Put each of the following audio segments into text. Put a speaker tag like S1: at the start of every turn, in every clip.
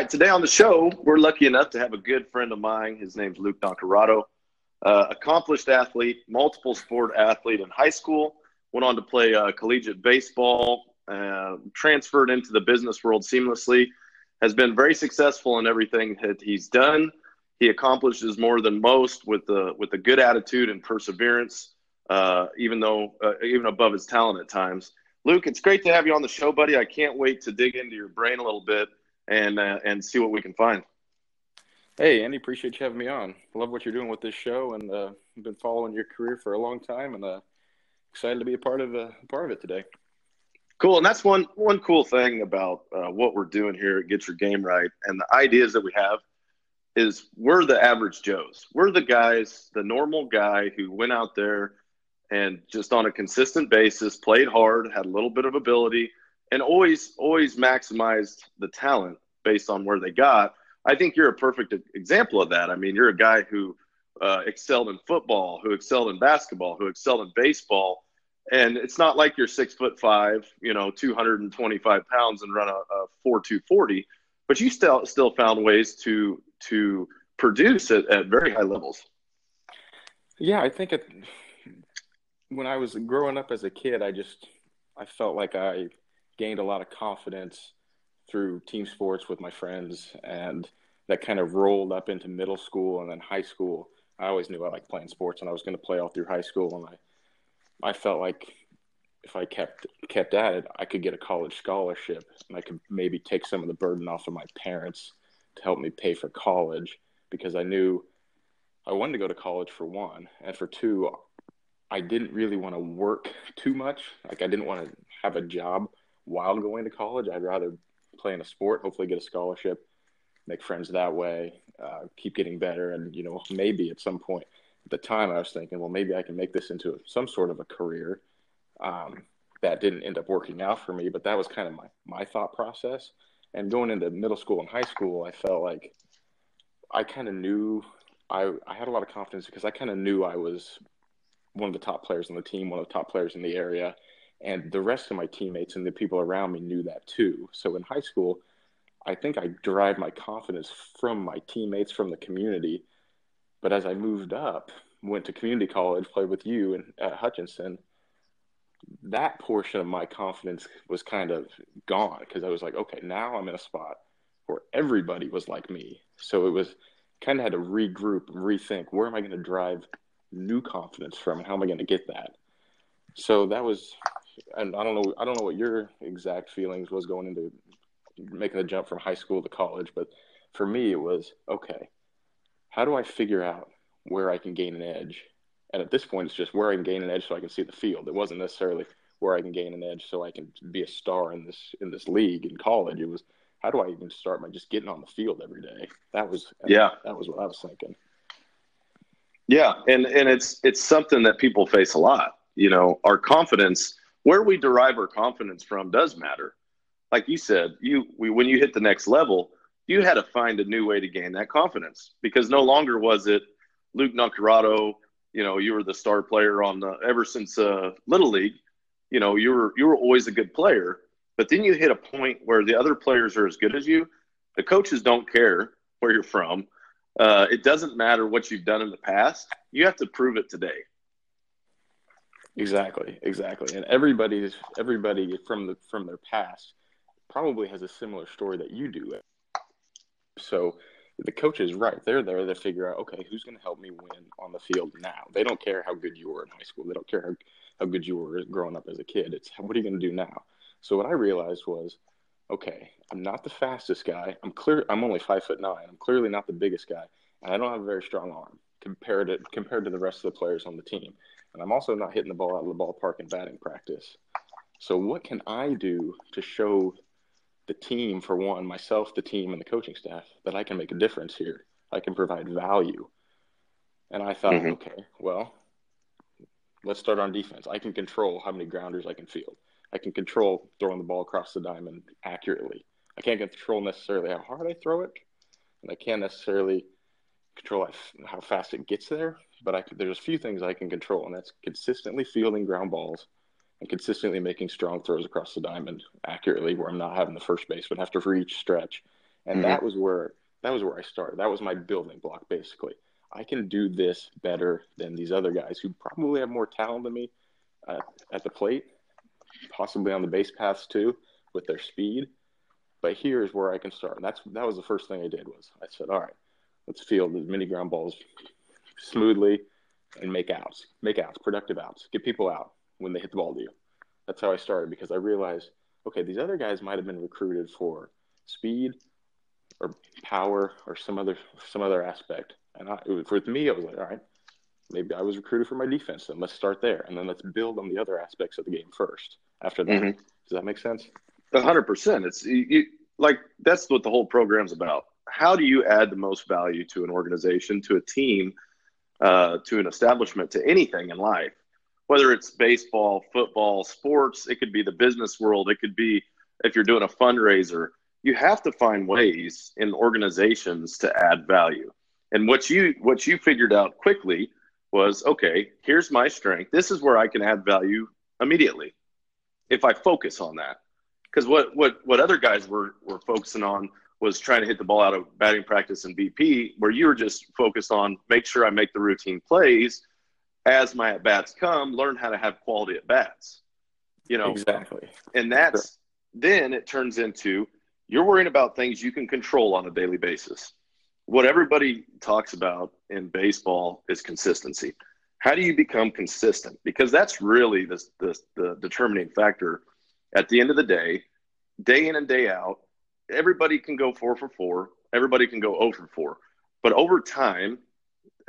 S1: right, today on the show, we're lucky enough to have a good friend of mine. His name's Luke Nacarado, uh, accomplished athlete, multiple sport athlete in high school, went on to play uh, collegiate baseball, uh, transferred into the business world seamlessly, has been very successful in everything that he's done. He accomplishes more than most with the with a good attitude and perseverance, uh, even though uh, even above his talent at times. Luke, it's great to have you on the show, buddy. I can't wait to dig into your brain a little bit and uh, and see what we can find.
S2: Hey, Andy, appreciate you having me on. Love what you're doing with this show, and uh, I've been following your career for a long time, and uh, excited to be a part of uh, part of it today.
S1: Cool, and that's one one cool thing about uh, what we're doing here at Get Your Game Right, and the ideas that we have is we're the average Joes. We're the guys, the normal guy who went out there and just on a consistent basis played hard, had a little bit of ability, and always always maximized the talent based on where they got. I think you're a perfect example of that. I mean, you're a guy who uh, excelled in football, who excelled in basketball, who excelled in baseball and it's not like you're six foot five, you know, 225 pounds and run a, a four two forty, but you still still found ways to to produce it at very high levels.
S2: Yeah, I think it, when I was growing up as a kid, I just I felt like I gained a lot of confidence through team sports with my friends, and that kind of rolled up into middle school and then high school. I always knew I liked playing sports, and I was going to play all through high school, and I I felt like if I kept kept at it, I could get a college scholarship, and I could maybe take some of the burden off of my parents to help me pay for college because I knew I wanted to go to college for one, and for two, I didn't really want to work too much. Like I didn't want to have a job while going to college. I'd rather play in a sport, hopefully get a scholarship, make friends that way, uh, keep getting better, and you know maybe at some point at the time I was thinking, well, maybe I can make this into some sort of a career. Um, that didn't end up working out for me, but that was kind of my, my thought process. And going into middle school and high school, I felt like I kind of knew I, I had a lot of confidence because I kind of knew I was one of the top players on the team, one of the top players in the area. And the rest of my teammates and the people around me knew that too. So in high school, I think I derived my confidence from my teammates, from the community, but as I moved up, went to community college, played with you and at Hutchinson, that portion of my confidence was kind of gone because I was like, okay, now I'm in a spot where everybody was like me. So it was kind of had to regroup and rethink where am I going to drive new confidence from and how am I going to get that? So that was, and I don't know, I don't know what your exact feelings was going into making the jump from high school to college, but for me, it was okay how do I figure out where I can gain an edge? And at this point, it's just where I can gain an edge so I can see the field. It wasn't necessarily where I can gain an edge so I can be a star in this in this league in college. It was how do I even start by just getting on the field every day? That was
S1: yeah,
S2: that was what I was thinking.
S1: Yeah, and and it's it's something that people face a lot. You know, our confidence, where we derive our confidence from, does matter. Like you said, you we, when you hit the next level, you had to find a new way to gain that confidence because no longer was it Luke Nacarado. You know, you were the star player on the, ever since uh, Little League. You know, you were you were always a good player, but then you hit a point where the other players are as good as you. The coaches don't care where you're from. Uh, it doesn't matter what you've done in the past. You have to prove it today.
S2: Exactly, exactly. And everybody's everybody from the from their past probably has a similar story that you do. So the coach is right. They're there to figure out, okay, who's going to help me win on the field now? They don't care how good you were in high school. They don't care how, how good you were growing up as a kid. It's what are you going to do now? So what I realized was, okay, I'm not the fastest guy. I'm clear. I'm only five foot nine. I'm clearly not the biggest guy, and I don't have a very strong arm compared to compared to the rest of the players on the team. And I'm also not hitting the ball out of the ballpark in batting practice. So what can I do to show the team for one, myself, the team, and the coaching staff that I can make a difference here. I can provide value. And I thought, mm-hmm. okay, well, let's start on defense. I can control how many grounders I can field. I can control throwing the ball across the diamond accurately. I can't control necessarily how hard I throw it, and I can't necessarily control how fast it gets there. But I, there's a few things I can control, and that's consistently fielding ground balls and consistently making strong throws across the diamond accurately where I'm not having the first baseman have to reach, stretch, And mm-hmm. that was where that was where I started. That was my building block basically. I can do this better than these other guys who probably have more talent than me uh, at the plate, possibly on the base paths too, with their speed. But here's where I can start. And that's that was the first thing I did was I said, all right, let's field as many ground balls smoothly and make outs, make outs, productive outs, get people out when they hit the ball to you. That's how I started because I realized, okay, these other guys might have been recruited for speed or power or some other some other aspect. And I, with me, I was like, all right, maybe I was recruited for my defense. Then let's start there, and then let's build on the other aspects of the game first. After that, mm-hmm. does that make sense?
S1: A hundred percent. It's you, like that's what the whole program's about. How do you add the most value to an organization, to a team, uh, to an establishment, to anything in life? Whether it's baseball, football, sports, it could be the business world, it could be if you're doing a fundraiser. You have to find ways in organizations to add value. And what you what you figured out quickly was okay, here's my strength. This is where I can add value immediately if I focus on that. Because what, what, what other guys were, were focusing on was trying to hit the ball out of batting practice and BP, where you were just focused on make sure I make the routine plays as my at bats come, learn how to have quality at bats. You know,
S2: exactly.
S1: And that's sure. then it turns into you're worrying about things you can control on a daily basis what everybody talks about in baseball is consistency. How do you become consistent? Because that's really the, the, the determining factor. At the end of the day, day in and day out, everybody can go four for four. Everybody can go over four. But over time,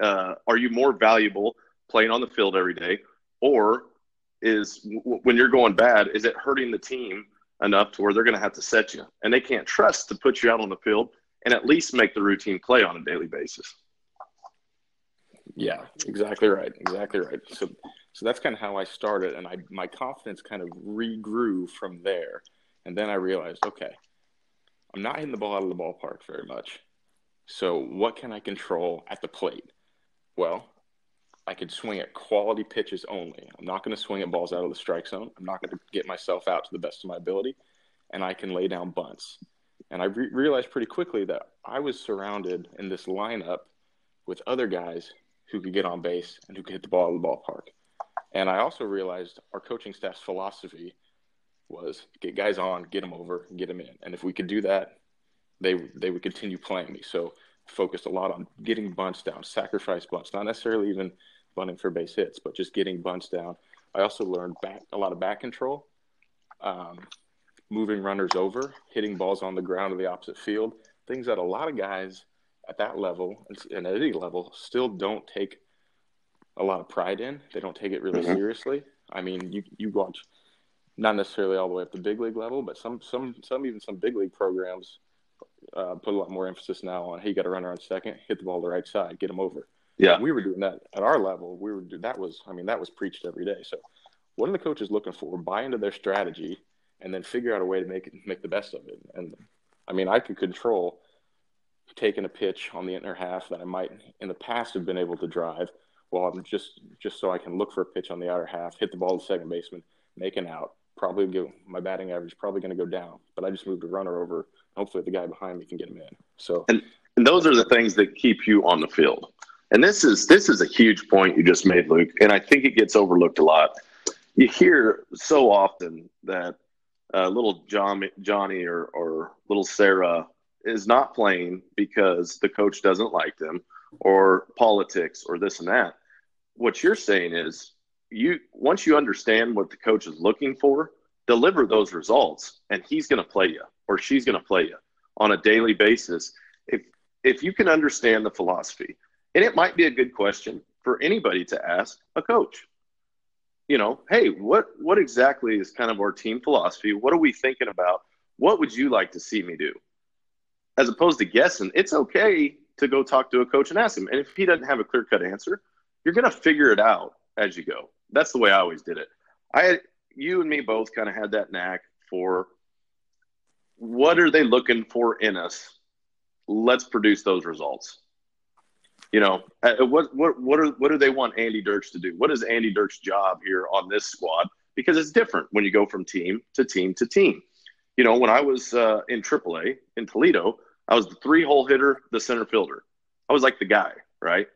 S1: uh, are you more valuable playing on the field every day, or is w- when you're going bad, is it hurting the team enough to where they're going to have to set you, and they can't trust to put you out on the field and at least make the routine play on a daily basis.
S2: Yeah, exactly right. Exactly right. So, so that's kind of how I started, and I my confidence kind of regrew from there. And then I realized, okay, I'm not hitting the ball out of the ballpark very much. So, what can I control at the plate? Well, I could swing at quality pitches only. I'm not going to swing at balls out of the strike zone. I'm not going to get myself out to the best of my ability, and I can lay down bunts. And I re- realized pretty quickly that I was surrounded in this lineup with other guys who could get on base and who could hit the ball out of the ballpark. And I also realized our coaching staff's philosophy was get guys on, get them over, get them in. And if we could do that, they they would continue playing me. So focused a lot on getting bunts down, sacrifice bunts, not necessarily even bunting for base hits, but just getting bunts down. I also learned back a lot of back control. Um, moving runners over, hitting balls on the ground of the opposite field, things that a lot of guys at that level and at any level still don't take a lot of pride in. They don't take it really mm-hmm. seriously. I mean, you you watch not necessarily all the way up to big league level, but some some some even some big league programs uh, put a lot more emphasis now on hey, you got to run around second, hit the ball the right side, get them over.
S1: Yeah,
S2: we were doing that at our level. We were that was I mean that was preached every day. So, what are the coaches looking for? Buy into their strategy and then figure out a way to make it, make the best of it. And I mean, I could control taking a pitch on the inner half that I might in the past have been able to drive. Well, I'm just just so I can look for a pitch on the outer half, hit the ball to second baseman, make an out. Probably go my batting average probably going to go down, but I just moved a runner over. Hopefully, the guy behind me can get him in. So,
S1: and, and those are the things that keep you on the field. And this is this is a huge point you just made, Luke. And I think it gets overlooked a lot. You hear so often that uh, little John, Johnny or, or little Sarah is not playing because the coach doesn't like them or politics or this and that. What you're saying is you once you understand what the coach is looking for, deliver those results and he's going to play you or she's going to play you on a daily basis. If if you can understand the philosophy, and it might be a good question for anybody to ask a coach you know, hey, what what exactly is kind of our team philosophy? What are we thinking about? What would you like to see me do? As opposed to guessing, it's okay to go talk to a coach and ask him. And if he doesn't have a clear cut answer, you're going to figure it out as you go. That's the way I always did it. I, you and me both kind of had that knack for what are they looking for in us? Let's produce those results. You know, uh, what what what are what do they want Andy Dirks to do? What is Andy Dirks' job here on this squad? Because it's different when you go from team to team to team. You know, when I was uh, in AAA in Toledo, I was the three hole hitter, the center fielder. I was like the guy, right?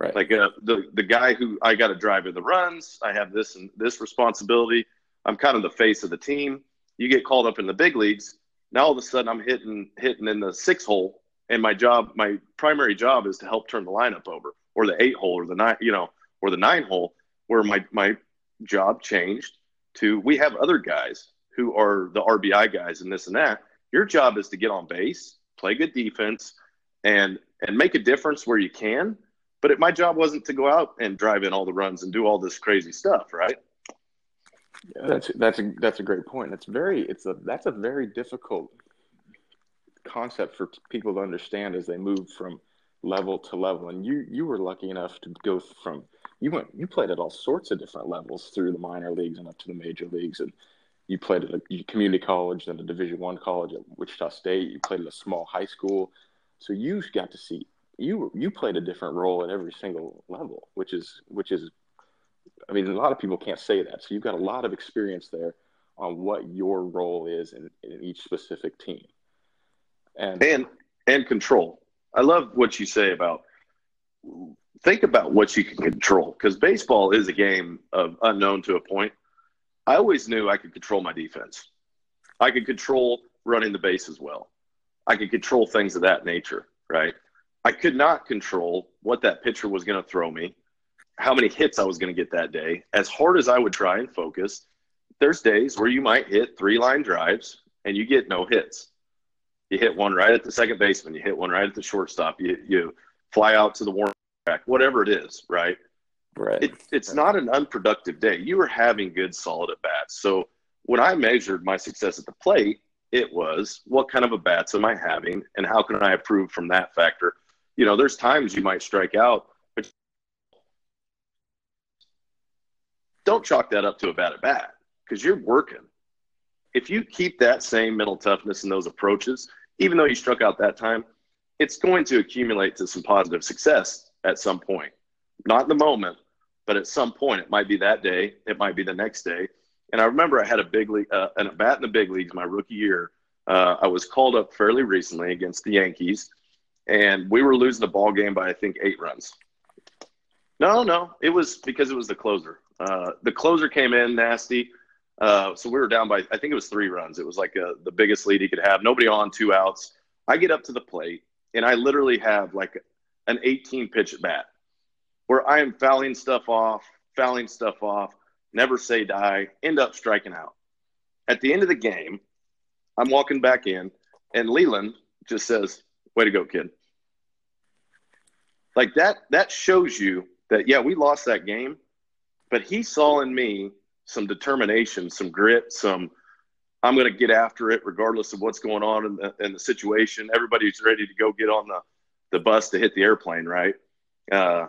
S2: Right.
S1: Like uh, the the guy who I got to drive in the runs. I have this and this responsibility. I'm kind of the face of the team. You get called up in the big leagues. Now all of a sudden I'm hitting hitting in the six hole, and my job, my primary job, is to help turn the lineup over, or the eight hole, or the nine, you know, or the nine hole, where my my job changed to we have other guys who are the RBI guys and this and that. Your job is to get on base, play good defense, and and make a difference where you can. But it, my job wasn't to go out and drive in all the runs and do all this crazy stuff, right?
S2: Yeah, that's that's a that's a great point. It's very it's a that's a very difficult concept for people to understand as they move from level to level. And you you were lucky enough to go from you went you played at all sorts of different levels through the minor leagues and up to the major leagues and you played at a community college then a division one college at wichita state you played at a small high school so you got to see you you played a different role at every single level which is which is i mean a lot of people can't say that so you've got a lot of experience there on what your role is in, in each specific team
S1: and and and control i love what you say about think about what you can control because baseball is a game of unknown to a point. I always knew I could control my defense. I could control running the bases well. I could control things of that nature, right? I could not control what that pitcher was going to throw me, how many hits I was going to get that day. As hard as I would try and focus, there's days where you might hit three line drives and you get no hits. You hit one right at the second baseman, you hit one right at the shortstop, you, you fly out to the warm whatever it is, right?
S2: Right.
S1: It, it's
S2: right.
S1: not an unproductive day. You were having good, solid at bats. So when I measured my success at the plate, it was what kind of a bats am I having, and how can I improve from that factor? You know, there's times you might strike out, but don't chalk that up to a bad at bat because you're working. If you keep that same mental toughness and those approaches, even though you struck out that time, it's going to accumulate to some positive success at some point. Not in the moment, but at some point. It might be that day, it might be the next day. And I remember I had a big league, uh, an at bat in the big leagues my rookie year. Uh, I was called up fairly recently against the Yankees, and we were losing the ball game by I think eight runs. No, no, it was because it was the closer. Uh, the closer came in nasty, uh, so we were down by I think it was three runs. It was like a, uh, the biggest lead he could have. Nobody on, two outs. I get up to the plate, and I literally have like an 18 pitch at bat where I am fouling stuff off, fouling stuff off, never say die, end up striking out. At the end of the game, I'm walking back in, and Leyland just says, Way to go, kid. Like that, that shows you that, yeah, we lost that game, but he saw in me some determination, some grit, some I'm going to get after it regardless of what's going on in the, in the situation. Everybody's ready to go get on the the bus to hit the airplane, right? Uh,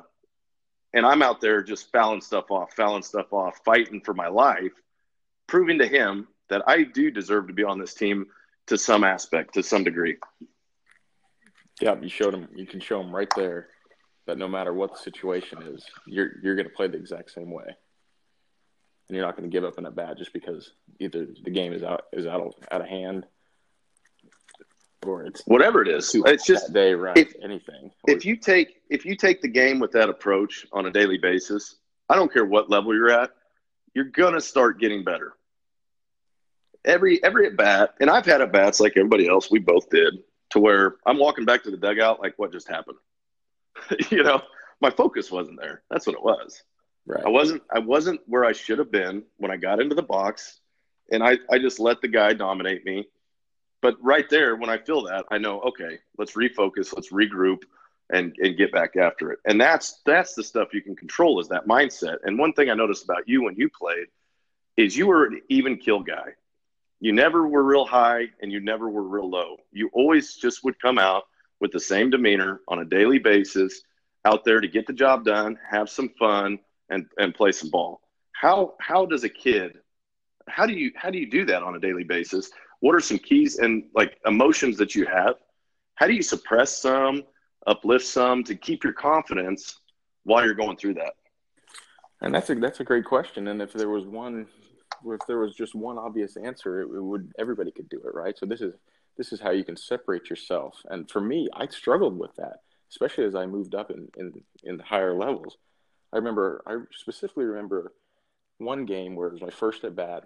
S1: and I'm out there just fouling stuff off, fouling stuff off, fighting for my life, proving to him that I do deserve to be on this team to some aspect, to some degree.
S2: Yeah, you showed him. You can show him right there that no matter what the situation is, you're you're going to play the exact same way, and you're not going to give up in a bat just because either the game is out is out of, out of hand or it's
S1: whatever it is. It's just
S2: day right if, anything.
S1: If you take if you take the game with that approach on a daily basis, I don't care what level you're at, you're gonna start getting better. Every every at bat, and I've had at bats like everybody else. We both did to where I'm walking back to the dugout like what just happened. you know, my focus wasn't there. That's what it was.
S2: Right.
S1: I wasn't I wasn't where I should have been when I got into the box, and I I just let the guy dominate me but right there, when I feel that, I know, okay, let's refocus, let's regroup, and and get back after it. And that's that's the stuff you can control is that mindset. And one thing I noticed about you when you played is you were an even kill guy. You never were real high and you never were real low. You always just would come out with the same demeanor on a daily basis, out there to get the job done, have some fun, and and play some ball. How how does a kid how do you how do you do that on a daily basis what are some keys and like emotions that you have? How do you suppress some, uplift some to keep your confidence while you're going through that?
S2: And that's a that's a great question. And if there was one, if there was just one obvious answer, it, it would everybody could do it, right? So this is this is how you can separate yourself. And for me, I struggled with that, especially as I moved up in in, in the higher levels. I remember, I specifically remember one game where it was my first at bat,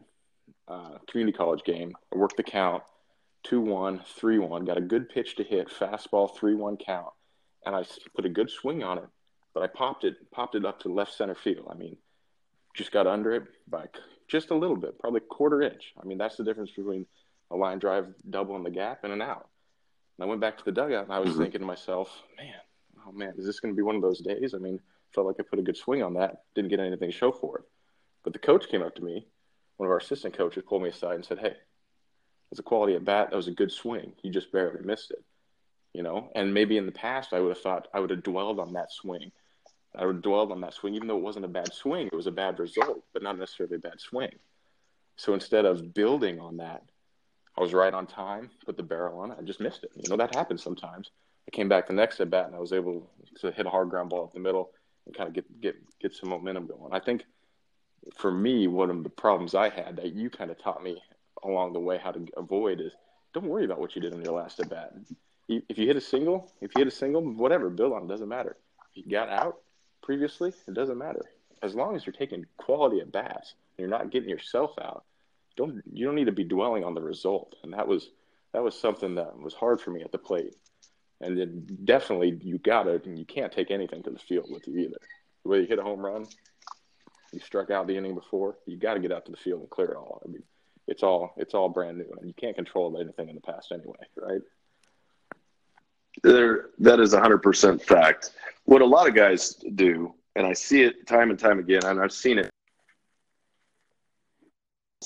S2: uh, community college game. I worked the count, two one, three one, got a good pitch to hit, fastball, three one count, and I put a good swing on it, but I popped it, popped it up to left center field. I mean, just got under it by just a little bit, probably quarter inch. I mean, that's the difference between a line drive double in the gap in and an out. And I went back to the dugout and I was mm-hmm. thinking to myself, man, oh man, is this going to be one of those days? I mean, felt like I put a good swing on that, didn't get anything to show for it. But the coach came up to me, one of our assistant coaches pulled me aside and said, hey, it's a quality at bat. That was a good swing. You just barely missed it. You know, and maybe in the past I would have thought I would have dwelled on that swing. I would have dwelled on that swing, even though it wasn't a bad swing. It was a bad result, but not necessarily a bad swing. So instead of building on that, I was right on time, put the barrel on it. I just missed it. You know, that happens sometimes. I came back the next at bat and I was able to hit a hard ground ball up the middle and kind of get get get some momentum going. I think for me, one of the problems I had that you kind of taught me along the way how to avoid is don't worry about what you did in your last at bat. If you hit a single, if you hit a single, whatever, build on it. Doesn't matter. If you got out previously, it doesn't matter. As long as you're taking quality at bats and you're not getting yourself out, don't you don't need to be dwelling on the result. And that was that was something that was hard for me at the plate. And then definitely you got it, and you can't take anything to the field with you either. Whether you hit a home run, you struck out the inning before, you got to get out to the field and clear it all. I mean, it's all it's all brand new, and you can't control anything in the past anyway, right?
S1: There, that is hundred percent fact. What a lot of guys do, and I see it time and time again, and I've seen it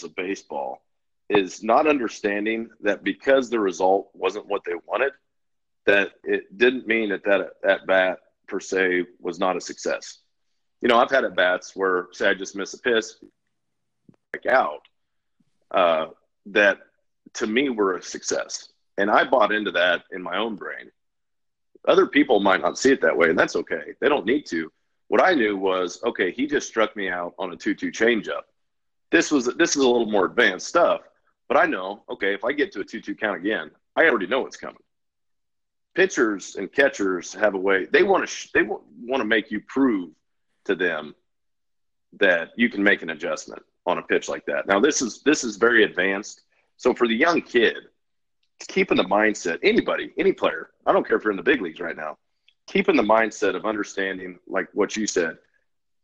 S1: of baseball is not understanding that because the result wasn't what they wanted, that it didn't mean that that at bat per se was not a success. You know, I've had at bats where say I just miss a piss, like out, uh, that to me were a success, and I bought into that in my own brain. Other people might not see it that way, and that's okay. They don't need to. What I knew was, okay, he just struck me out on a two-two changeup this was this is a little more advanced stuff, but I know, okay, if I get to a two-two count again, I already know what's coming. Pitchers and catchers have a way they want to sh- they want to make you prove to them that you can make an adjustment on a pitch like that. Now this is this is very advanced. So for the young kid, keeping the mindset, anybody, any player, I don't care if you're in the big leagues right now, keeping the mindset of understanding, like what you said,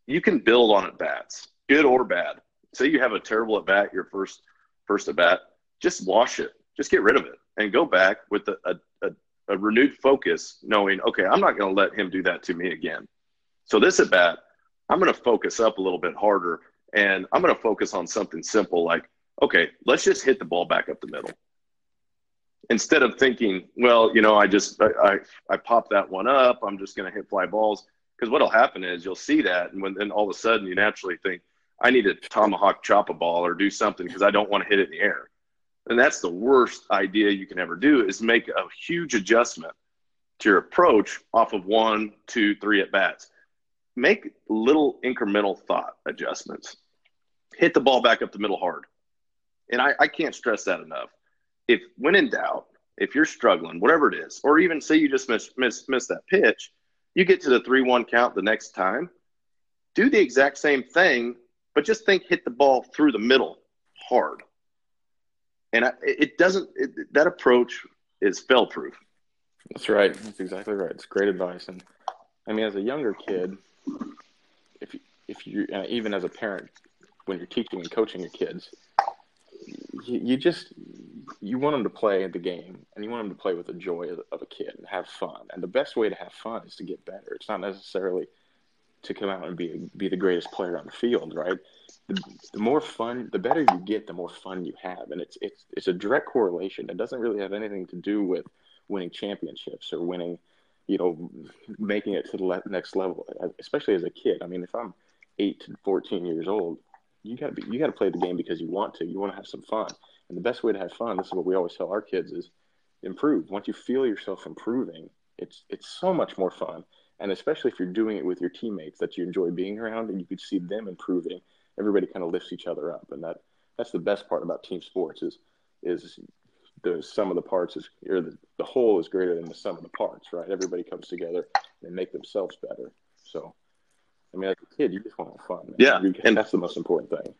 S1: you can build on at bats, good or bad say you have a terrible at bat, your first first at bat, just wash it, just get rid of it, and go back with a, a, a renewed focus, knowing, okay, I'm not going to let him do that to me again. So this at bat, I'm going to focus up a little bit harder, and I'm going to focus on something simple like, okay, let's just hit the ball back up the middle. Instead of thinking, well, you know, I just I I, I pop that one up, I'm just going to hit fly balls. Because what'll happen is you'll see that, and when then all of a sudden you naturally think, I need to tomahawk chop a ball or do something because I don't want to hit it in the air. And that's the worst idea you can ever do is make a huge adjustment to your approach off of one, two, three at bats. Make little incremental thought adjustments. Hit the ball back up the middle hard. And I, I can't stress that enough. If when in doubt, if you're struggling, whatever it is, or even say you just miss miss miss that pitch, you get to the three one count the next time, do the exact same thing but just think hit the ball through the middle hard. And I, it doesn't, it, that approach is fail proof.
S2: That's right. That's exactly right. It's great advice. And I mean, as a younger kid, if you, if you, uh, even as a parent, when you're teaching and coaching your kids, you, you, just, you want them to play the game and you want them to play with the joy of, of a kid and have fun. And the best way to have fun is to get better. It's not necessarily to come out and be be the greatest player on the field, right? The, the more fun, the better you get, the more fun you have, and it's it's it's a direct correlation. It doesn't really have anything to do with winning championships or winning, you know, making it to the next level. Especially as a kid. I mean, if I'm eight to fourteen years old, you gotta be you gotta play the game because you want to. You want to have some fun, and the best way to have fun. This is what we always tell our kids: is improve. Once you feel yourself improving, it's it's so much more fun and especially if you're doing it with your teammates that you enjoy being around and you could see them improving everybody kind of lifts each other up and that that's the best part about team sports is is the sum of the parts is or the, the whole is greater than the sum of the parts, right? Everybody comes together and make themselves better. So, I mean, as a kid, you just want to have fun. Man.
S1: Yeah,
S2: you, and that's the most important thing.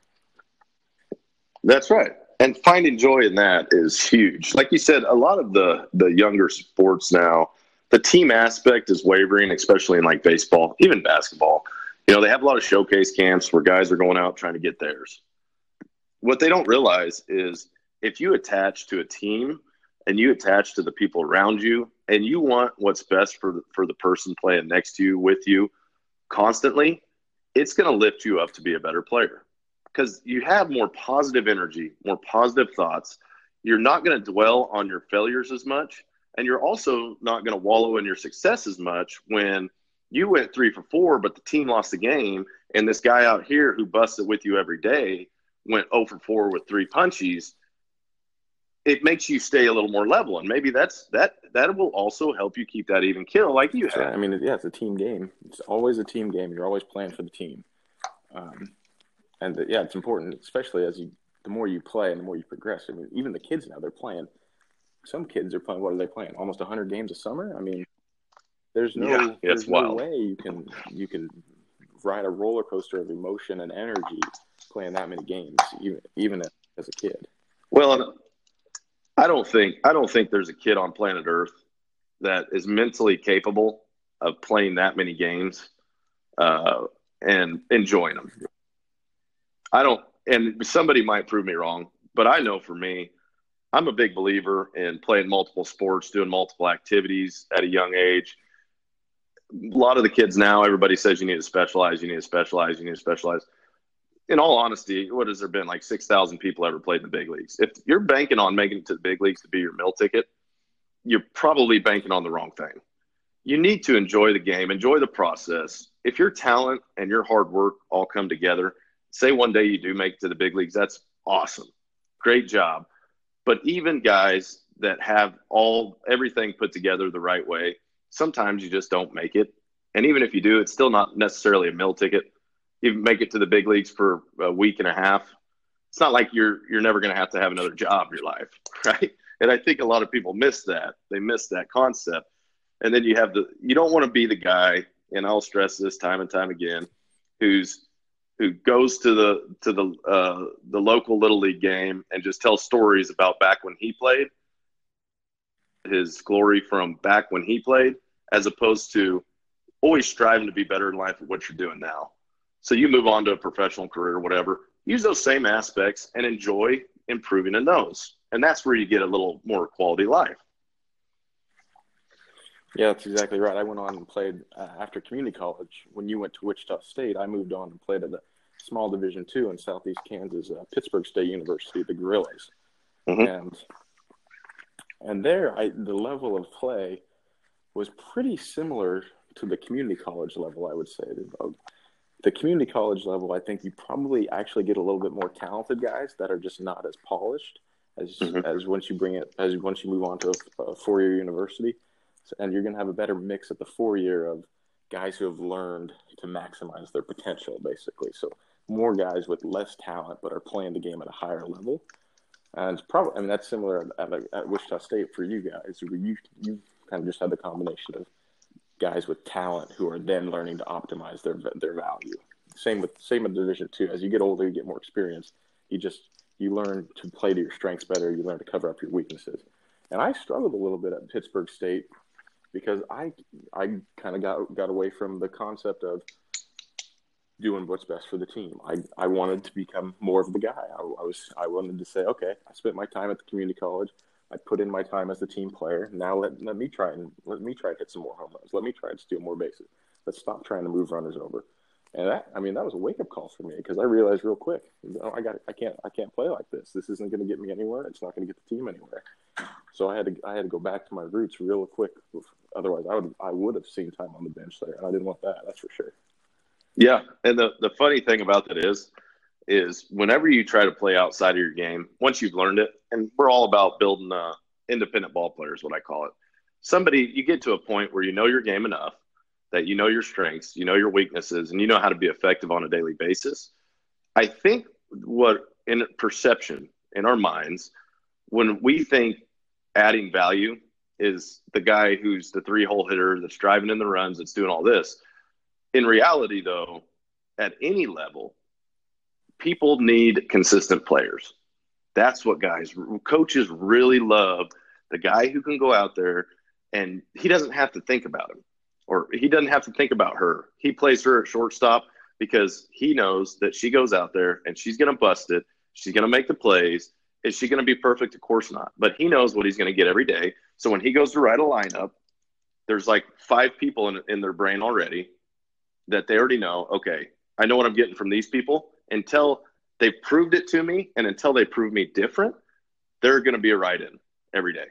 S1: That's right. And finding joy in that is huge. Like you said, a lot of the the younger sports now, the team aspect is wavering, especially in like baseball, even basketball. You know, they have a lot of showcase camps where guys are going out trying to get theirs. What they don't realize is if you attach to a team and you attach to the people around you and you want what's best for the, for the person playing next to you with you constantly, it's going to lift you up to be a better player because you have more positive energy, more positive thoughts. You're not going to dwell on your failures as much. And you're also not going to wallow in your success as much when you went three for four, but the team lost the game. And this guy out here who busted with you every day went 0 for 4 with three punchies. It makes you stay a little more level. And maybe that's that that will also help you keep that even kill like you have.
S2: I mean, yeah, it's a team game. It's always a team game. You're always playing for the team. Um, and yeah, it's important, especially as you the more you play and the more you progress. I mean, even the kids now they're playing. Some kids are playing. What are they playing? Almost 100 games a summer. I mean, there's no yeah, there's no way you can you can ride a roller coaster of emotion and energy playing that many games, even even as a kid.
S1: Well, I don't think I don't think there's a kid on planet Earth that is mentally capable of playing that many games uh, and enjoying them. I don't, and somebody might prove me wrong, but I know for me, I'm a big believer in playing multiple sports, doing multiple activities at a young age. A lot of the kids now, everybody says you need to specialize, you need to specialize, you need to specialize. In all honesty, what has there been like 6,000 people ever played in the big leagues? If you're banking on making it to the big leagues to be your meal ticket, you're probably banking on the wrong thing. You need to enjoy the game, enjoy the process. If your talent and your hard work all come together, say one day you do make it to the big leagues, that's awesome. Great job. But even guys that have all everything put together the right way, sometimes you just don't make it. And even if you do, it's still not necessarily a mill ticket. You make it to the big leagues for a week and a half. It's not like you're you're never going to have to have another job in your life, right? And I think a lot of people miss that. They miss that concept. And then you have the you don't want to be the guy, and I'll stress this time and time again, who's who goes to the to the uh, the local little league game and just tells stories about back when he played, his glory from back when he played, as opposed to always striving to be better in life at what you're doing now. So you move on to a professional career or whatever. Use those same aspects and enjoy improving in those, and that's where you get a little more quality life.
S2: Yeah, that's exactly right. I went on and played uh, after community college. When you went to Wichita State, I moved on and played at a small Division two in Southeast Kansas, uh, Pittsburg State University, the Gorillas, mm-hmm. and and there, I the level of play was pretty similar to the community college level. I would say the community college level. I think you probably actually get a little bit more talented guys that are just not as polished as mm-hmm. as once you bring it as once you move on to a, a four year university and you're going to have a better mix at the four year of guys who have learned to maximize their potential, basically. So more guys with less talent but are playing the game at a higher level. And probably, I mean, that's similar at, at Wichita State for you guys. You you kind of just had the combination of guys with talent who are then learning to optimize their their value. Same with same in Division Two. As you get older, you get more experience. You just you learn to play to your strengths better. You learn to cover up your weaknesses. And I struggled a little bit at Pittsburg State because I I kind of got got away from the concept of doing what's best for the team. I, I wanted to become more of the guy. I, I, was I wanted to say, okay, I spent my time at the community college. I put in my time as a team player. Now let let me try and let me try to hit some more home runs. Let me try to steal more bases. Let's stop trying to move runners over. And that I mean that was a wake up call for me because I realized real quick, I got I can't I can't play like this. This isn't going to get me anywhere. It's not going to get the team anywhere. So I had to I had to go back to my roots real quick. Otherwise, I would I would have seen time on the bench there, and I didn't want that. That's for sure.
S1: Yeah, and the the funny thing about that is, is whenever you try to play outside of your game, once you've learned it, and we're all about building uh, independent ball players, what I call it. Somebody you get to a point where you know your game enough that you know your strengths, you know your weaknesses, and you know how to be effective on a daily basis. I think what in perception in our minds when we think adding value is the guy who's the three hole hitter that's driving in the runs, that's doing all this. In reality, though, at any level, people need consistent players. That's what guys, coaches really love the guy who can go out there and he doesn't have to think about him or he doesn't have to think about her. He plays her at shortstop because he knows that she goes out there and she's going to bust it. She's going to make the plays. Is she going to be perfect? Of course not. But he knows what he's going to get every day. So when he goes to write a lineup, there's like five people in, in their brain already that they already know, okay, I know what I'm getting from these people. Until they've proved it to me and until they prove me different, they're going to be a write in every day.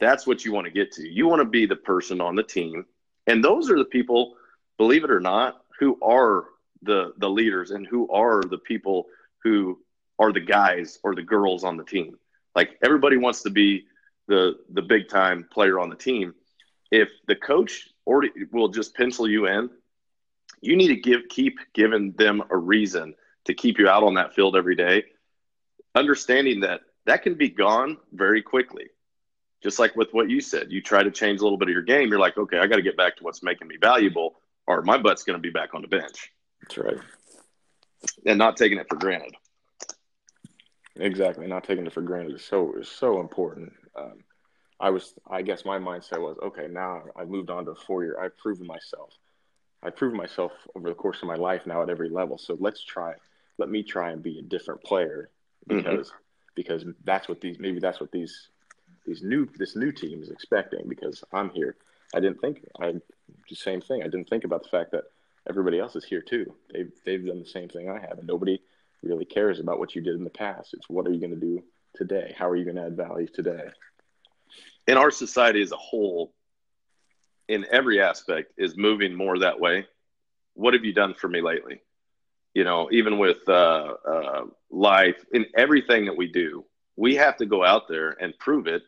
S1: That's what you want to get to. You want to be the person on the team. And those are the people, believe it or not, who are the the leaders and who are the people who are the guys or the girls on the team. Like everybody wants to be the the big time player on the team. If the coach already will just pencil you in, you need to give keep giving them a reason to keep you out on that field every day, understanding that that can be gone very quickly. Just like with what you said, you try to change a little bit of your game. You're like, okay, I got to get back to what's making me valuable, or my butt's going to be back on the bench.
S2: That's right.
S1: And not taking it for granted.
S2: Exactly, not taking it for granted is so is so important. Um, I was, I guess, my mindset was, okay, now I've moved on to a four year. I've proven myself. I've proven myself over the course of my life now at every level. So let's try. Let me try and be a different player mm-hmm. because mm-hmm. because that's what these maybe that's what these these new this new team is expecting because I'm here. I didn't think I the same thing. I didn't think about the fact that everybody else is here too. They've they've done the same thing I have, and nobody really cares about what you did in the past. It's what are you going to do today? How are you going to add value today?
S1: In our society as a whole, in every aspect, is moving more that way. What have you done for me lately? You know, even with uh, uh, life, in everything that we do, we have to go out there and prove it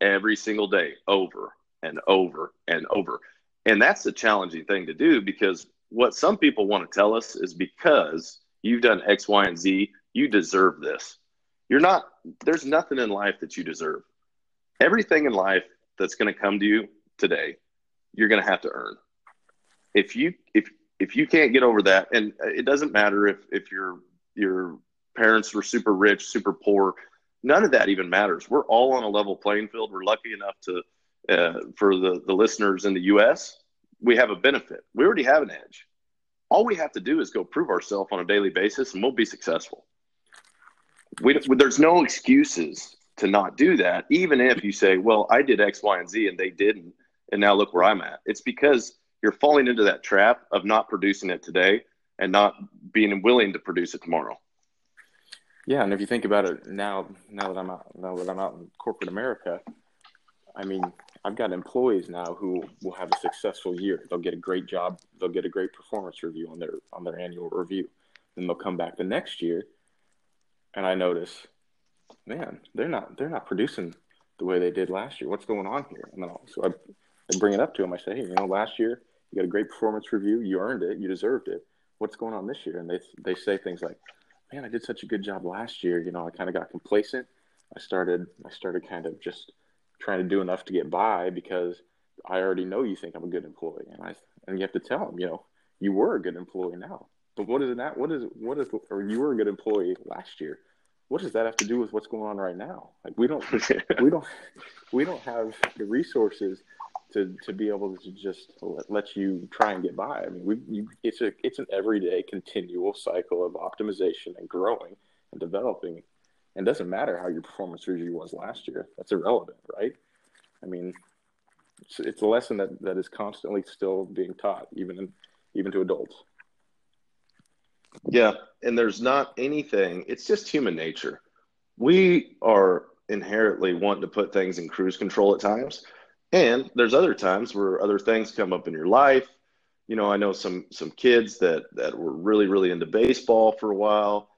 S1: every single day, over and over and over. And that's a challenging thing to do because what some people want to tell us is because You've done X, Y, and Z. You deserve this. You're not, there's nothing in life that you deserve. Everything in life that's going to come to you today, you're going to have to earn. If you, if, if you can't get over that, and it doesn't matter if, if your, your parents were super rich, super poor, none of that even matters. We're all on a level playing field. We're lucky enough to, uh, for the, the listeners in the U.S., we have a benefit. We already have an edge all we have to do is go prove ourselves on a daily basis and we'll be successful. We, there's no excuses to not do that, even if you say, well, I did X, Y, and Z and they didn't. And now look where I'm at. It's because you're falling into that trap of not producing it today and not being willing to produce it tomorrow.
S2: Yeah, and if you think about it now, now that I'm out, now that I'm out in corporate America, I mean, I've got employees now who will have a successful year. They'll get a great job. They'll get a great performance review on their on their annual review. Then they'll come back the next year, and I notice, man, they're not they're not producing the way they did last year. What's going on here? And then I'll, so I, I bring it up to them. I say, hey, you know, last year you got a great performance review. You earned it. You deserved it. What's going on this year? And they they say things like, man, I did such a good job last year. You know, I kind of got complacent. I started I started kind of just trying to do enough to get by because I already know you think I'm a good employee, and I and you have to tell them, you know, you were a good employee now, but what is that? What is what is or you were a good employee last year? What does that have to do with what's going on right now? Like we don't we don't we don't have the resources to to be able to just let, let you try and get by. I mean, we you, it's a it's an everyday continual cycle of optimization and growing and developing it doesn't matter how your performance review was last year. That's irrelevant, right? I mean, it's, it's a lesson that, that is constantly still being taught, even in, even to adults.
S1: Yeah, and there's not anything. It's just human nature. We are inherently wanting to put things in cruise control at times, and there's other times where other things come up in your life. You know, I know some some kids that that were really really into baseball for a while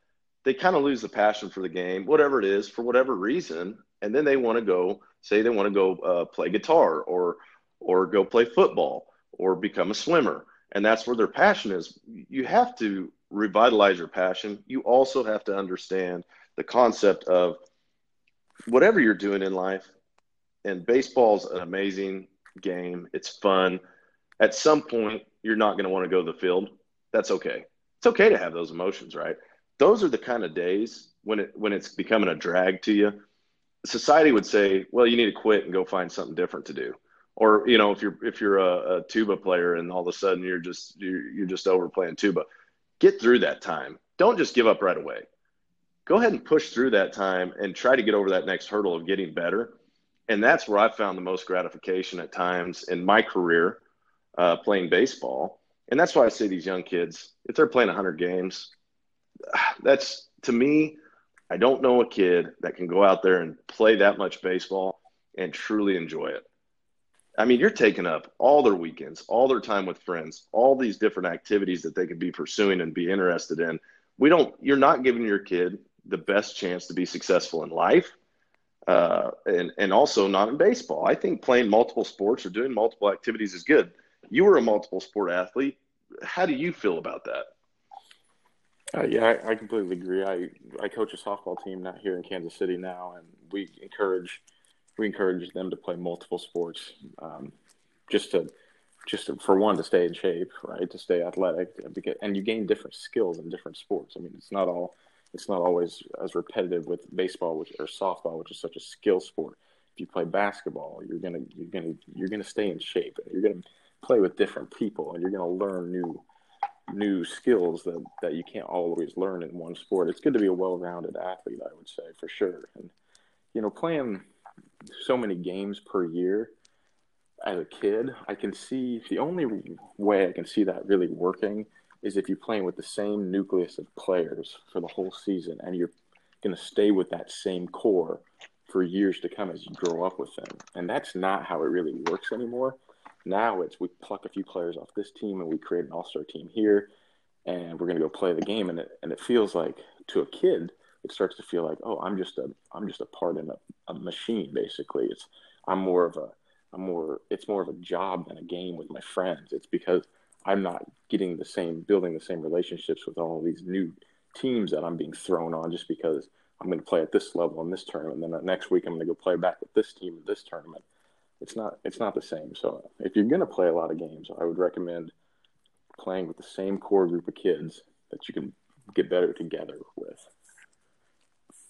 S1: they kind of lose the passion for the game, whatever it is, for whatever reason, and then they want to go say they want to go uh, play guitar or or go play football or become a swimmer, and that's where their passion is. You have to revitalize your passion. You also have to understand the concept of whatever you're doing in life, and baseball's an amazing game. It's fun. At some point, you're not going to want to go to the field. That's okay. It's okay to have those emotions, right? Those are the kind of days when it when it's becoming a drag to you. Society would say, "Well, you need to quit and go find something different to do." Or you know, if you're if you're a, a tuba player and all of a sudden you're just you're, you're just overplaying tuba, get through that time. Don't just give up right away. Go ahead and push through that time and try to get over that next hurdle of getting better. And that's where I found the most gratification at times in my career uh, playing baseball. And that's why I say these young kids, if they're playing 100 games, that's to me, I don't know a kid that can go out there and play that much baseball and truly enjoy it. I mean, you're taking up all their weekends, all their time with friends, all these different activities that they could be pursuing and be interested in. We don't, you're not giving your kid the best chance to be successful in life uh, and, and also not in baseball. I think playing multiple sports or doing multiple activities is good. You were a multiple sport athlete. How do you feel about that?
S2: Uh, yeah, I, I, completely agree. I, I coach a softball team not here in Kansas City now, and we encourage – we encourage them to play multiple sports, um, just to just to, for one to stay in shape, right? To stay athletic, and you gain different skills in different sports. I mean, it's not all it's not always as repetitive with baseball which, or softball, which is such a skill sport. If you play basketball, you're gonna you're gonna you're gonna stay in shape. You're gonna play with different people, and you're gonna learn new new skills that that you can't always learn in one sport. It's good to be a well-rounded athlete, I would say for sure. And you know, playing so many games per year as a kid, I can see the only way I can see that really working is if you're playing with the same nucleus of players for the whole season and you're going to stay with that same core for years to come as you grow up with them. And that's not how it really works anymore. Now it's we pluck a few players off this team and we create an all-star team here and we're going to go play the game and it and it feels like to a kid it starts to feel like, oh, I'm just a I'm just a part in a, a machine. Basically, it's I'm more of a I'm more it's more of a job than a game with my friends. It's because I'm not getting the same building the same relationships with all these new teams that I'm being thrown on just because I'm going to play at this level in this tournament. And then next week I'm going to go play back with this team in this tournament. It's not it's not the same. So if you're going to play a lot of games, I would recommend playing with the same core group of kids that you can get better together with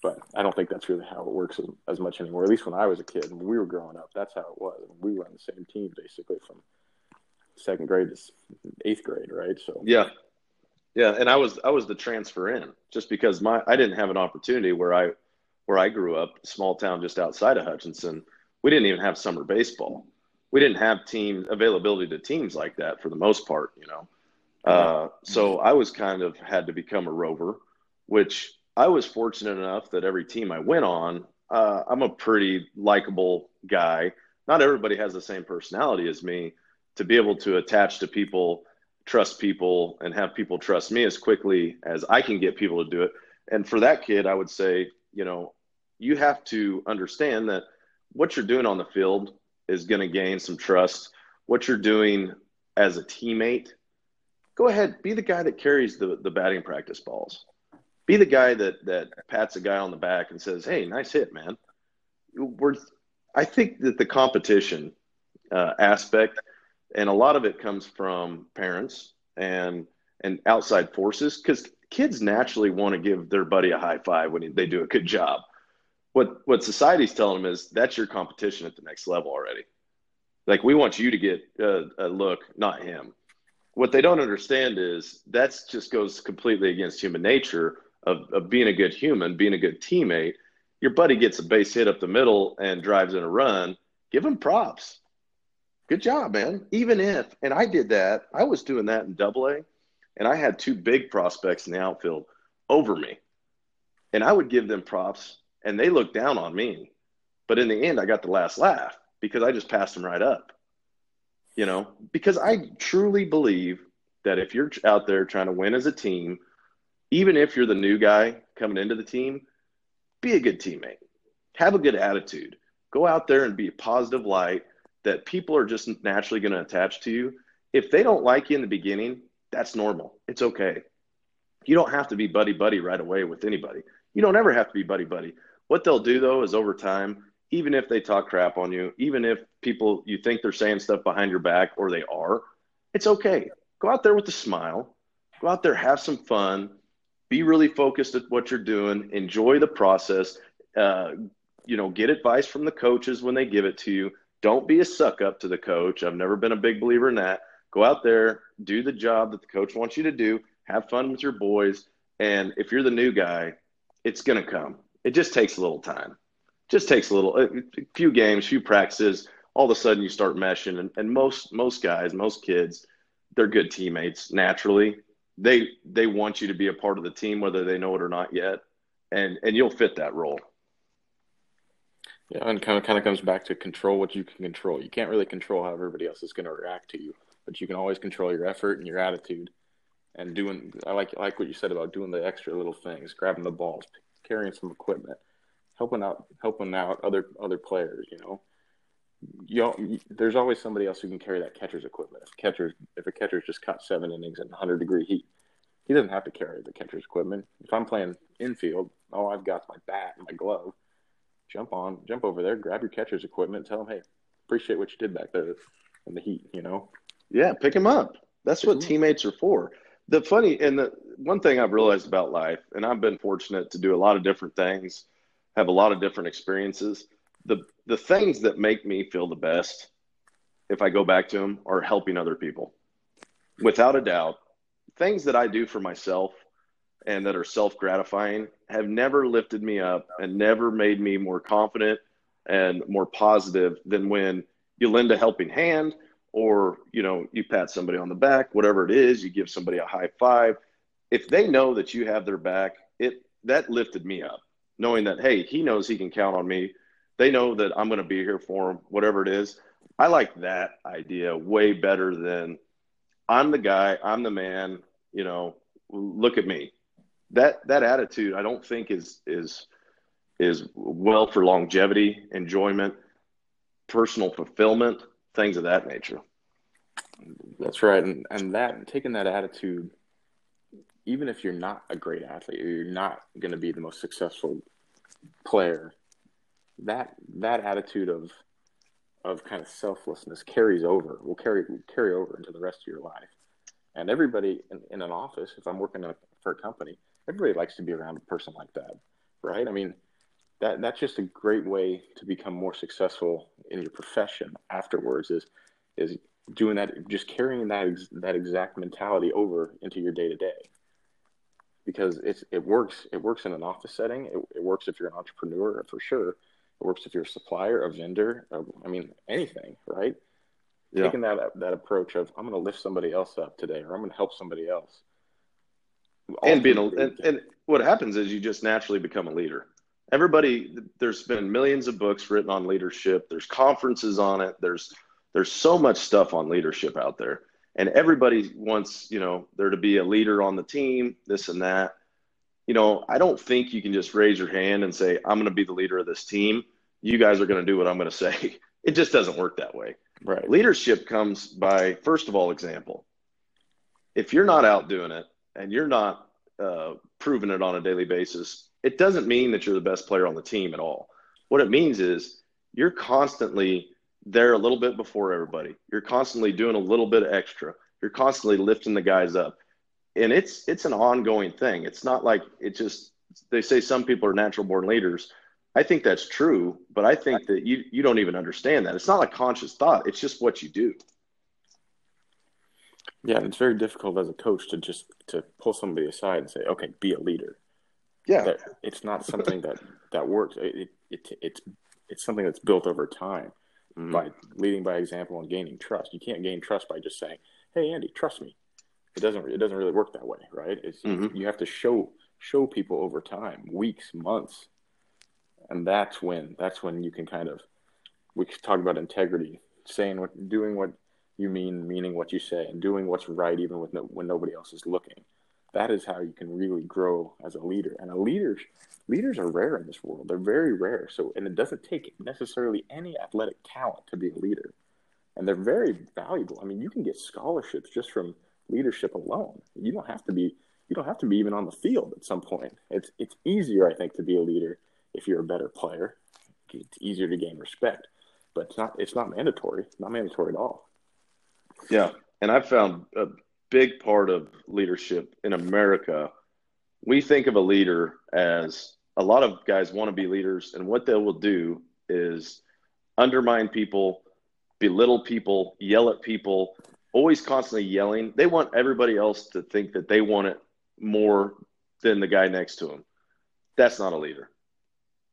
S2: but I don't think that's really how it works as, as, much anymore. At least when I was a kid and we were growing up, that's how it was. We were on the same team basically from second grade to eighth grade, right? So
S1: yeah, yeah. And I was I was the transfer in just because my I didn't have an opportunity where I where I grew up, small town just outside of Hutchinson. We didn't even have summer baseball. We didn't have team availability to teams like that for the most part, you know. Uh, so I was kind of had to become a rover, which I was fortunate enough that every team I went on, uh, I'm a pretty likable guy. Not everybody has the same personality as me to be able to attach to people, trust people, and have people trust me as quickly as I can get people to do it. And for that kid, I would say, you know, you have to understand that what you're doing on the field is going to gain some trust. What you're doing as a teammate, go ahead, be the guy that carries the, the batting practice balls be the guy that that pats a guy on the back and says, "Hey, nice hit, man." We're, I think that the competition uh, aspect, and a lot of it comes from parents and and outside forces, because kids naturally want to give their buddy a high five when they do a good job. What what society's telling them is that's your competition at the next level already. Like we want you to get a, a look, not him. What they don't understand is that's just goes completely against human nature of, of being a good human, being a good teammate, your buddy gets a base hit up the middle and drives in a run, give him props. Good job, man. Even if, and I did that, I was doing that in double A, and I had two big prospects in the outfield over me. And I would give them props, and they looked down on me. But in the end, I got the last laugh because I just passed them right up. You know, because I truly believe that if you're out there trying to win as a team, even if you're the new guy coming into the team, be a good teammate. Have a good attitude. Go out there and be a positive light that people are just naturally going to attach to you. If they don't like you in the beginning, that's normal. It's okay. You don't have to be buddy buddy right away with anybody. You don't ever have to be buddy buddy. What they'll do though is over time, even if they talk crap on you, even if people you think they're saying stuff behind your back or they are, it's okay. Go out there with a smile. Go out there, have some fun. Be really focused at what you're doing. Enjoy the process. Uh, you know, get advice from the coaches when they give it to you. Don't be a suck up to the coach. I've never been a big believer in that. Go out there, do the job that the coach wants you to do, have fun with your boys. And if you're the new guy, it's going to come. It just takes a little time. Just takes a little, a few games, few practices. All of a sudden, you start meshing. And, and most most guys, most kids, they're good teammates naturally. They they want you to be a part of the team, whether they know it or not yet, and and you'll fit that role.
S2: Yeah, and kind of kind of comes back to control what you can control. You can't really control how everybody else is going to react to you, but you can always control your effort and your attitude and doing I like like what you said about doing the extra little things, grabbing the balls, carrying some equipment, helping out helping out other other players. You know, you there's always somebody else who can carry that catcher's equipment. If catchers if a catcher's just caught seven innings in 100 degree heat, he doesn't have to carry the catcher's equipment. If I'm playing infield, all I've got my bat and my glove. Jump on, jump over there, grab your catcher's equipment, tell him, hey, appreciate what you did back there in the heat. You know.
S1: Yeah, pick him up. That's pick what mm-hmm. teammates up. are for the funny and the one thing I've realized about life, and I've been fortunate to do a lot of different things, have a lot of different experiences. The the things that make me feel the best, if I go back to them, are helping other people. Without a doubt, things that I do for myself and that are self gratifying have never lifted me up and never made me more confident and more positive than when you lend a helping hand or you know you pat somebody on the back whatever it is you give somebody a high five if they know that you have their back it that lifted me up knowing that hey he knows he can count on me they know that i'm going to be here for them, whatever it is. I like that idea way better than i'm the guy i'm the man you know look at me. That that attitude i don't think is is is well for longevity enjoyment personal fulfillment things of that nature.
S2: That's right, and and that taking that attitude, even if you're not a great athlete, you're not going to be the most successful player, that that attitude of of kind of selflessness carries over. Will carry carry over into the rest of your life. And everybody in, in an office, if I'm working for a company, everybody likes to be around a person like that, right? I mean, that that's just a great way to become more successful in your profession afterwards is is doing that just carrying that that exact mentality over into your day to day because it's it works it works in an office setting it, it, works if you're an entrepreneur for sure it works if you're a supplier a vendor I mean anything right? Yeah. taking that that approach of I'm going to lift somebody else up today or I'm going to help somebody else.
S1: And being a, and, and what happens is you just naturally become a leader. Everybody there's been millions of books written on leadership. There's conferences on it. There's there's so much stuff on leadership out there. And everybody wants you know there to be a leader on the team this and that you know i don't think you can just raise your hand and say i'm going to be the leader of this team you guys are going to do what i'm going to say it just doesn't work that way
S2: right
S1: leadership comes by first of all example if you're not out doing it and you're not uh, proving it on a daily basis it doesn't mean that you're the best player on the team at all. What it means is you're constantly there a little bit before everybody. You're constantly doing a little bit extra. You're constantly lifting the guys up. And it's it's an ongoing thing. It's not like it just they say some people are natural born leaders. I think that's true, but I think that you you don't even understand that. It's not like conscious thought. It's just what you do.
S2: Yeah, it's very difficult as a coach to just to pull somebody aside and say, "Okay, be a leader."
S1: Yeah,
S2: that it's not something that that works. It, it, it's it's something that's built over time mm-hmm. by leading by example and gaining trust. You can't gain trust by just saying, "Hey, Andy, trust me." It doesn't. It doesn't really work that way, right? It's mm-hmm. you have to show show people over time, weeks, months, and that's when that's when you can kind of we talk about integrity, saying what, doing what you mean, meaning what you say, and doing what's right even with no, when nobody else is looking that is how you can really grow as a leader. And a leader, leaders are rare in this world. They're very rare. So, and it doesn't take necessarily any athletic talent to be a leader. And they're very valuable. I mean, you can get scholarships just from leadership alone. You don't have to be you don't have to be even on the field at some point. It's it's easier, I think, to be a leader if you're a better player. It's easier to gain respect, but it's not. It's not mandatory. not mandatory at all.
S1: Yeah, and I've found a big part of leadership in America. We think of a leader as a lot of guys want to be leaders, and what they will do is undermine people, belittle people, yell at people, always constantly yelling. They want everybody else to think that they want it more than the guy next to him. That's not a leader.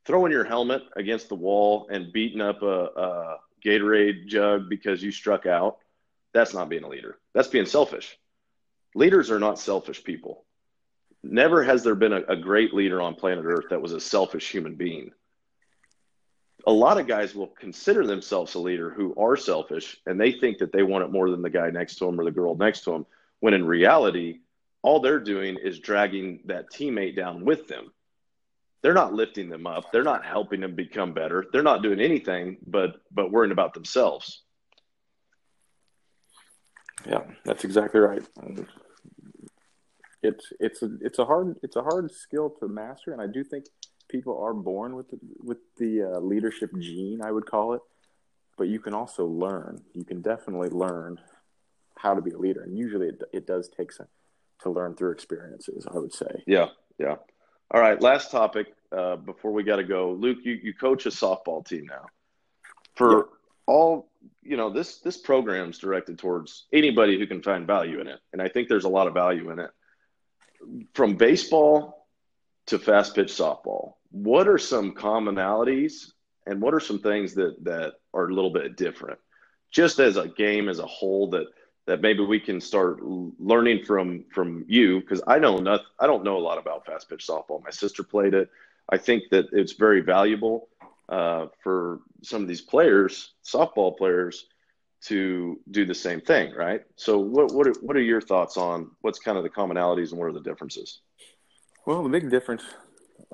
S1: Throwing your helmet against the wall and beating up a, a Gatorade jug because you struck out, that's not being a leader. That's being selfish. Leaders are not selfish people. Never has there been a, a great leader on planet Earth that was a selfish human being a lot of guys will consider themselves a leader who are selfish and they think that they want it more than the guy next to them or the girl next to them when in reality all they're doing is dragging that teammate down with them. They're not lifting them up. They're not helping them become better. They're not doing anything but but worrying about themselves.
S2: Yeah that's exactly right. It's it's a, it's a hard it's a hard skill to master and i do think people are born with the, with the uh, leadership gene, I would call it. But you can also learn. You can definitely learn how to be a leader, and usually it, it does take some to learn through experiences. I would say.
S1: Yeah, yeah. All right, last topic uh, before we got to go. Luke, you, you coach a softball team now. For yeah. all you know, this this program's directed towards anybody who can find value in it, and I think there's a lot of value in it. From baseball to fast pitch softball. What are some commonalities and what are some things that that are a little bit different? Just as a game as a whole that that maybe we can start learning from from you because I know nothing I don't know a lot about fast pitch softball. My sister played it. I think that it's very valuable uh, for some of these players, softball players, to do the same thing, right? So, what what are, what are your thoughts on what's kind of the commonalities and what are the differences?
S2: Well, the big difference,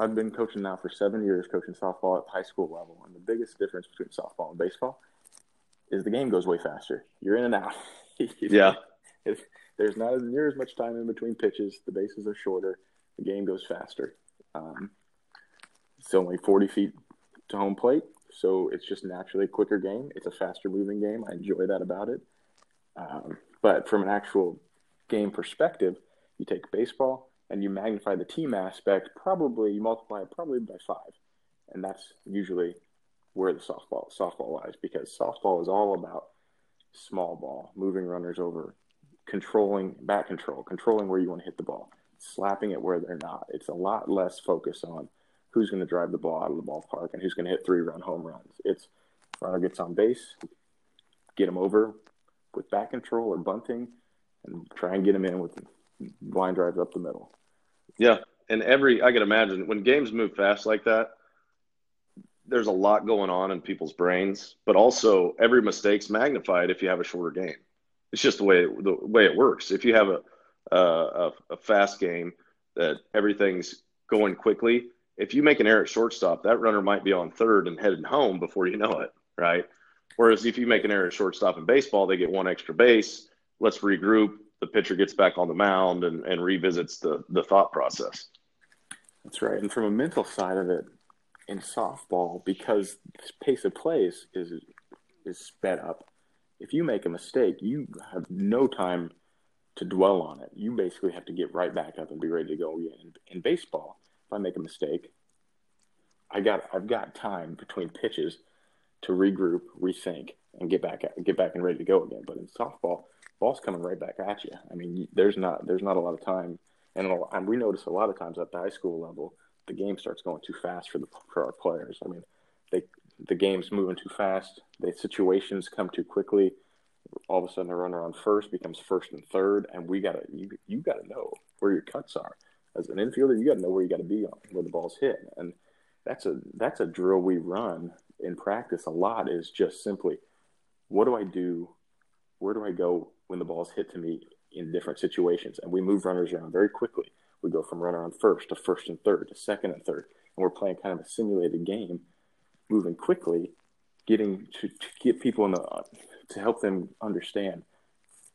S2: I've been coaching now for seven years, coaching softball at the high school level. And the biggest difference between softball and baseball is the game goes way faster. You're in and out.
S1: yeah.
S2: There's not as near as much time in between pitches. The bases are shorter. The game goes faster. Um, it's only 40 feet to home plate, so it's just naturally a quicker game. It's a faster moving game. I enjoy that about it. Um, but from an actual game perspective, you take baseball, and you magnify the team aspect, probably you multiply it probably by five, and that's usually where the softball softball lies because softball is all about small ball, moving runners over, controlling bat control, controlling where you want to hit the ball, slapping it where they're not. It's a lot less focus on who's going to drive the ball out of the ballpark and who's going to hit three run home runs. It's runner gets on base, get him over with bat control or bunting, and try and get him in with line drives up the middle.
S1: Yeah, and every I can imagine when games move fast like that, there's a lot going on in people's brains, but also every mistake's magnified if you have a shorter game. It's just the way it, the way it works. If you have a, a a fast game that everything's going quickly, if you make an error at shortstop, that runner might be on third and headed home before you know it, right? Whereas if you make an error at shortstop in baseball, they get one extra base. Let's regroup the pitcher gets back on the mound and, and revisits the, the thought process.
S2: That's right. And from a mental side of it, in softball, because the pace of play is, is, is sped up, if you make a mistake, you have no time to dwell on it. You basically have to get right back up and be ready to go. Again. In, in baseball, if I make a mistake, I got I've got time between pitches to regroup, rethink, and get back get back and ready to go again. But in softball, ball's coming right back at you. I mean, there's not there's not a lot of time, and, and we notice a lot of times at the high school level, the game starts going too fast for the for our players. I mean, they the game's moving too fast. The situations come too quickly. All of a sudden, a runner on first becomes first and third, and we gotta you you gotta know where your cuts are. As an infielder, you gotta know where you gotta be on where the ball's hit, and that's a that's a drill we run in practice a lot. Is just simply, what do I do? Where do I go when the ball's hit to me in different situations. And we move runners around very quickly. We go from runner on first to first and third to second and third. And we're playing kind of a simulated game, moving quickly, getting to, to get people in the, to help them understand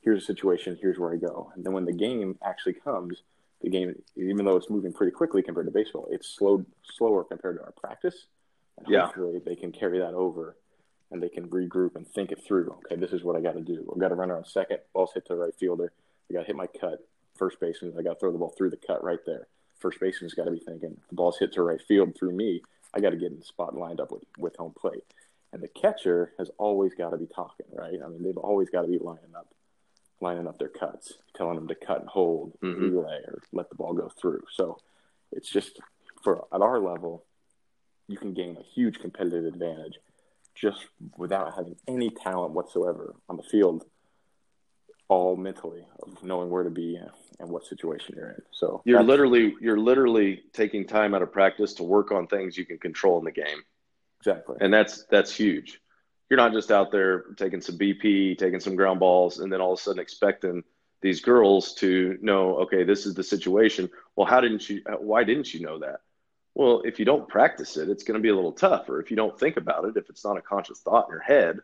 S2: here's a situation, here's where I go. And then when the game actually comes, the game, even though it's moving pretty quickly compared to baseball, it's slow slower compared to our practice. And
S1: Yeah.
S2: hopefully they can carry that over and they can regroup and think it through. Okay, this is what I got to do. I've got to run around second. Ball's hit to the right fielder. I got to hit my cut. First baseman, I got to throw the ball through the cut right there. First baseman's got to be thinking the ball's hit to right field through me. I got to get in the spot lined up with, with home plate. And the catcher has always got to be talking, right? I mean, they've always got to be lining up, lining up their cuts, telling them to cut and hold,
S1: Mhm.
S2: relay, or let the ball go through. So it's just for at our level, you can gain a huge competitive advantage just without having any talent whatsoever on the field, all mentally of knowing where to be and what situation you're in. So
S1: You're literally you're literally taking time out of practice to work on things you can control in the game.
S2: exactly
S1: and that's that's huge. You're not just out there taking some BP, taking some ground balls, and then all of a sudden expecting these girls to know, okay, this is the situation. Well, how didn't you? Why didn't you know that? Well, if you don't practice it, it's going to be a little tougher. If you don't think about it, if it's not a conscious thought in your head,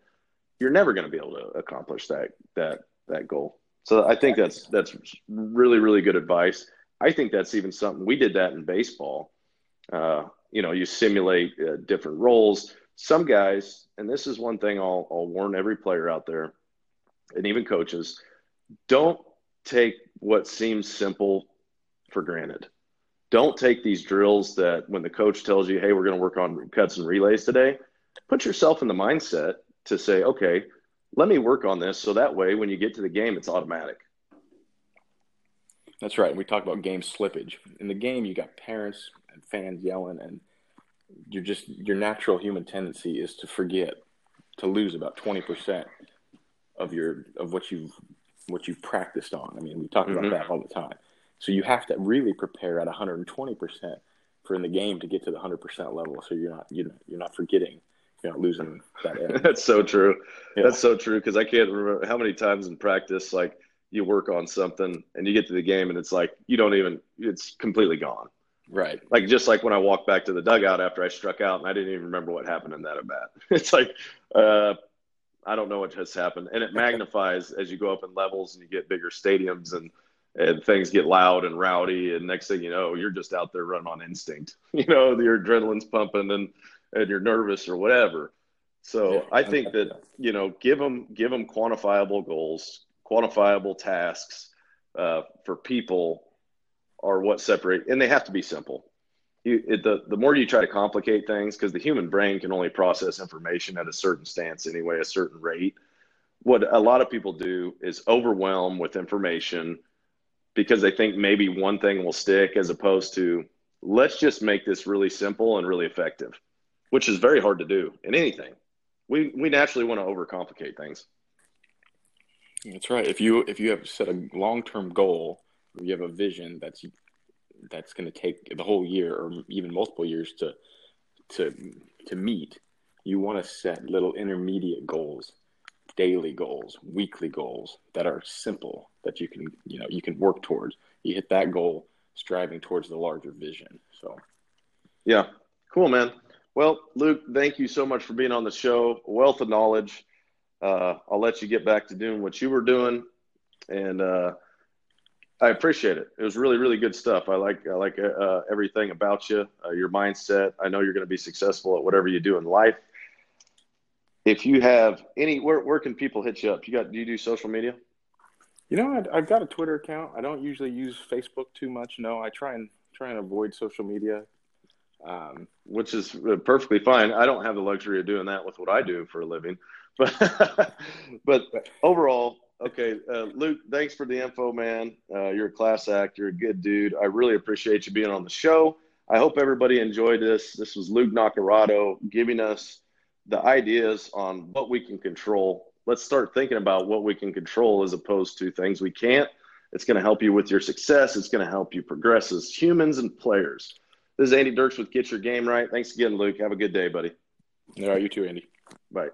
S1: you're never going to be able to accomplish that that that goal. So I think that's that's really really good advice. I think that's even something we did that in baseball. Uh, you know, you simulate uh, different roles. Some guys, and this is one thing I'll, I'll warn every player out there, and even coaches, don't take what seems simple for granted. Don't take these drills that when the coach tells you, hey, we're going to work on cuts and relays today, put yourself in the mindset to say, okay, let me work on this so that way when you get to the game, it's automatic.
S2: That's right. We talk about game slippage. In the game, you got parents and fans yelling, and you're just your natural human tendency is to forget, to lose about twenty percent of your of what you've what you've practiced on. I mean, we talk about mm-hmm. that all the time. So you have to really prepare at 120 percent for in the game to get to the 100 percent level. So you're not you're not, you're not forgetting, you're not losing that.
S1: That's so true.
S2: Yeah.
S1: That's so true because I can't remember how many times in practice, like you work on something and you get to the game and it's like you don't even, it's completely gone.
S2: right.
S1: Like just like when I walked back to the dugout after I struck out and I didn't even remember what happened in that at bat. It's like, uh, I don't know what has happened. And it magnifies as you go up in levels and you get bigger stadiums and, and things get loud and rowdy. And next thing you know, you're just out there running on instinct. You know, your adrenaline's pumping and, and you're nervous or whatever. So
S2: Yeah,
S1: I think that, you know, give them, give them quantifiable goals, quantifiable tasks uh, for people are what separate, and they have to be simple. You, it, the the more you try to complicate things, because the human brain can only process information at a certain stance anyway, a certain rate. What a lot of people do is overwhelm with information because they think maybe one thing will stick, as opposed to let's just make this really simple and really effective, which is very hard to do in anything. We we naturally want to overcomplicate things.
S2: That's right. If you if you have set a long term goal, or you have a vision that's that's going to take the whole year or even multiple years to to to meet, you want to set little intermediate goals, daily goals, weekly goals that are simple that you can you know you can work towards. You hit that goal, striving towards the larger vision. So
S1: Yeah, cool, man. Well, Luke, thank you so much for being on the show. Wealth of knowledge. Uh, I'll let you get back to doing what you were doing, and uh, I appreciate it. It was really, really good stuff. I like, I like uh, everything about you, uh, your mindset. I know you're going to be successful at whatever you do in life. If you have any, where where can people hit you up? You got? Do you do social media?
S2: You know I, I've got a Twitter account. I don't usually use Facebook too much. No, I try and try and avoid social media. Um,
S1: which is uh, perfectly fine. I don't have the luxury of doing that with what I do for a living, but but overall, okay, uh, Luke, thanks for the info, man. Uh, you're a class act. You're a good dude. I really appreciate you being on the show. I hope everybody enjoyed this. This was Luke Nacarado giving us the ideas on what we can control. Let's start thinking about what we can control as opposed to things we can't. It's going to help you with your success. It's going to help you progress as humans and players. This is Andy Dirks with Get Your Game Right. Thanks again, Luke. Have a good day, buddy.
S2: all right, you too, Andy.
S1: Bye.